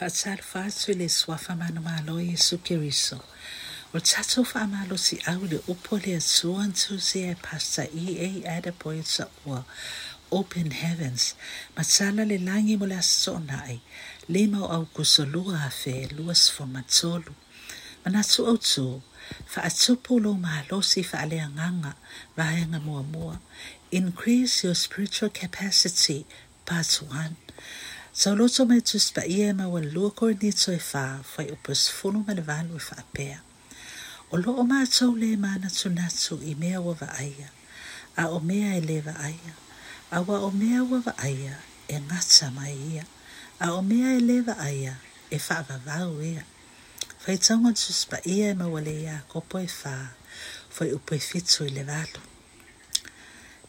Whaatala whaatu le swafa mana malo Yesu Keriso. O tato wha amalo si au le upo le atua antu si e pasta E.A. Adeboye sa ua. Open Heavens. Matala le langi mo le aso nai. Lima o au kusolua a fe luas fo matolu. Manatu au tu. Fa atupu lo malo si fa ale anganga. Vahenga mua mua. Increase your spiritual capacity. Part 1. Sa loto mai tu spa ia ma wa lua kor ni to e fa fai upus funu ma le valu e fa apea. O lo o maa tau le mana tu i mea wa va aia. A o mea e le aia. A wa o mea wa aia e ngata mai ia. A o mea e le aia e fa vau ia. Fai taunga tu spa ia ma wa ia kopo e fa fai upo e fitu i le valu.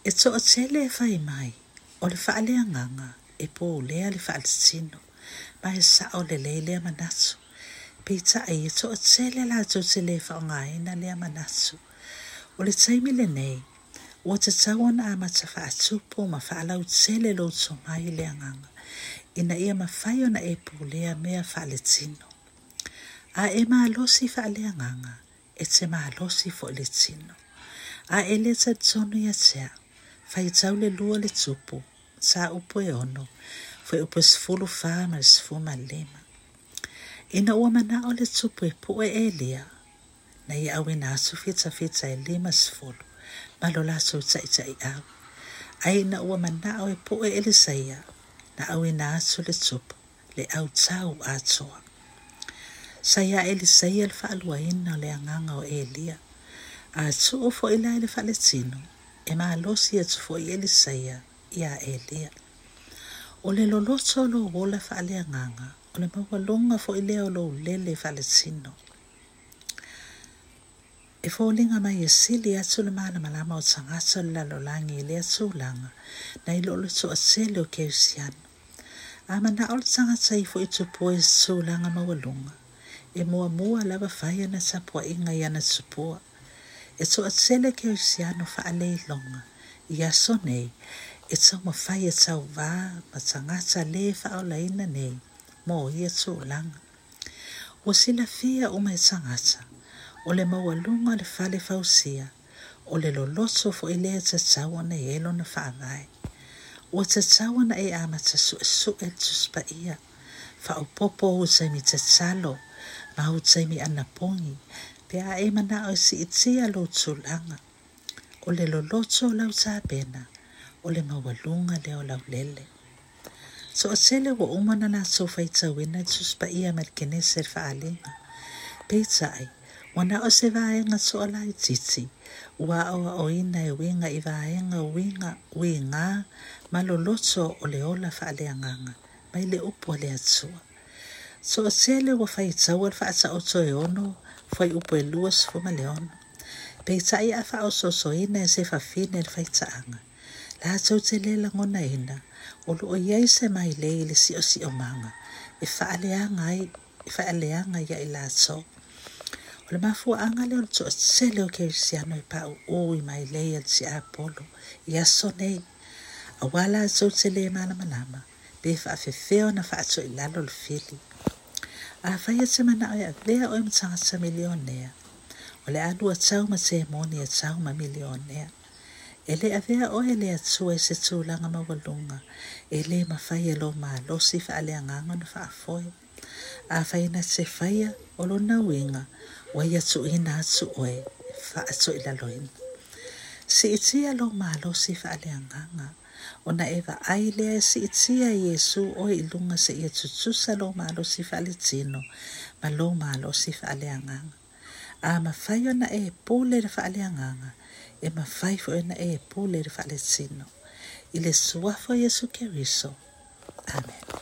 E to o tele e fai mai o le fa nganga e pō lea le whaaltitino. Ma he sao le lei lea manatu. Pita e e toa tele la tō te le whaongaina lea manatu. O le taimi le nei, ua te tawana a mata whaatupo ma whaalau tele lo tō mai lea nganga. Ina ia e mawhai ona e pō lea mea whaaletino. A e maalosi whaalea nganga, e te maalosi fo le tino. A e le tatonu ia tea, whaitau le lua le tupu, sa upo e ono foi upo sfulu fa ma sfuma lima ina ua mana o le tupu e pu e elia na ia awi na asu fita fita e lima sfulu ma lo laso tai tai au ai na ua mana o e pu e elisaia na awi na asu le tupu le au tau atoa sa ia elisaia le faalua ina le anganga o elia a tu o fo ila le faletino e ma losi e tu fo elisaia ia Elia. O le loloto lo wola fa ale o le maua longa fo i leo lo lele fa. E fo linga mai e sili atu le mana malama o tangata le lalo langi i lea tūlanga, na i lolo to a sele o ke usiano. A mana o le tangata i fo i tupo e tūlanga maua longa, e mua mua lava faya na tapua inga i ana tupua. E to a sele ke usiano longa, i aso nei, e tau mawhai e tau wā, ma tangata le whao laina nei, mō ia tō langa. O sila fia o mai tangata, o le maua lunga le whale whausia, o le lo loto fo i lea te tau na e elo na whaavai. O te tau na e amata su e su e tuspa ia, whao popo o taimi te talo, ma o taimi ana pongi, pe a e mana o si itia lo tūlanga. O le lo loto lau tā pena, o le maualuga lea o laulele so o sele ua uma na latou faitauina i tusipaia ma le kenese le faaaliga peitaʻi ua na o se vaega soʻalaititi ua aʻoaʻoina e uiga i vaega uiga uigā ma lo loto o le ola faaleagaga mai le upu a le atua so o sele ua faitaua le faataʻoto e ono fai upu e lua sefuma le ono. Peitaʻi a faʻaosoosoina e se fafine i le faitaaga latou te lē lagona ina o loo iai se mai lē i le siʻosiʻomaga e faaleaga ai e faaleaga ia i latou o le mafuaaga lea o le toʻatele o kerisiano e pauʻū i mai lē a le siʻapolo i aso nei auā latou te lē malamalama pe faafefea ona faatoʻilalo o e le fili. Afaia te manaʻo e avea oe ma tagata milionea o le alua tau ma temoni e tau ma milionea. ele avea o ele atu e, e se tu langa mawalunga, ele mafai alo lo losi fa ale anganga na faafoe. A fai na te fai o lo na uinga, e wa ia tu ina atu oe fa atu ila loin. Si iti alo maa losi fa ale anganga, ona eva ai lea si itia Yesu o ilunga se ia tutusa lo maa losi fa ale tino, ma lo maa losi fa ale anganga. a mafai ona e pole le faaleagaga e mafai foʻi ona e pole le faalesino i le suafo iesu keriso. Amen.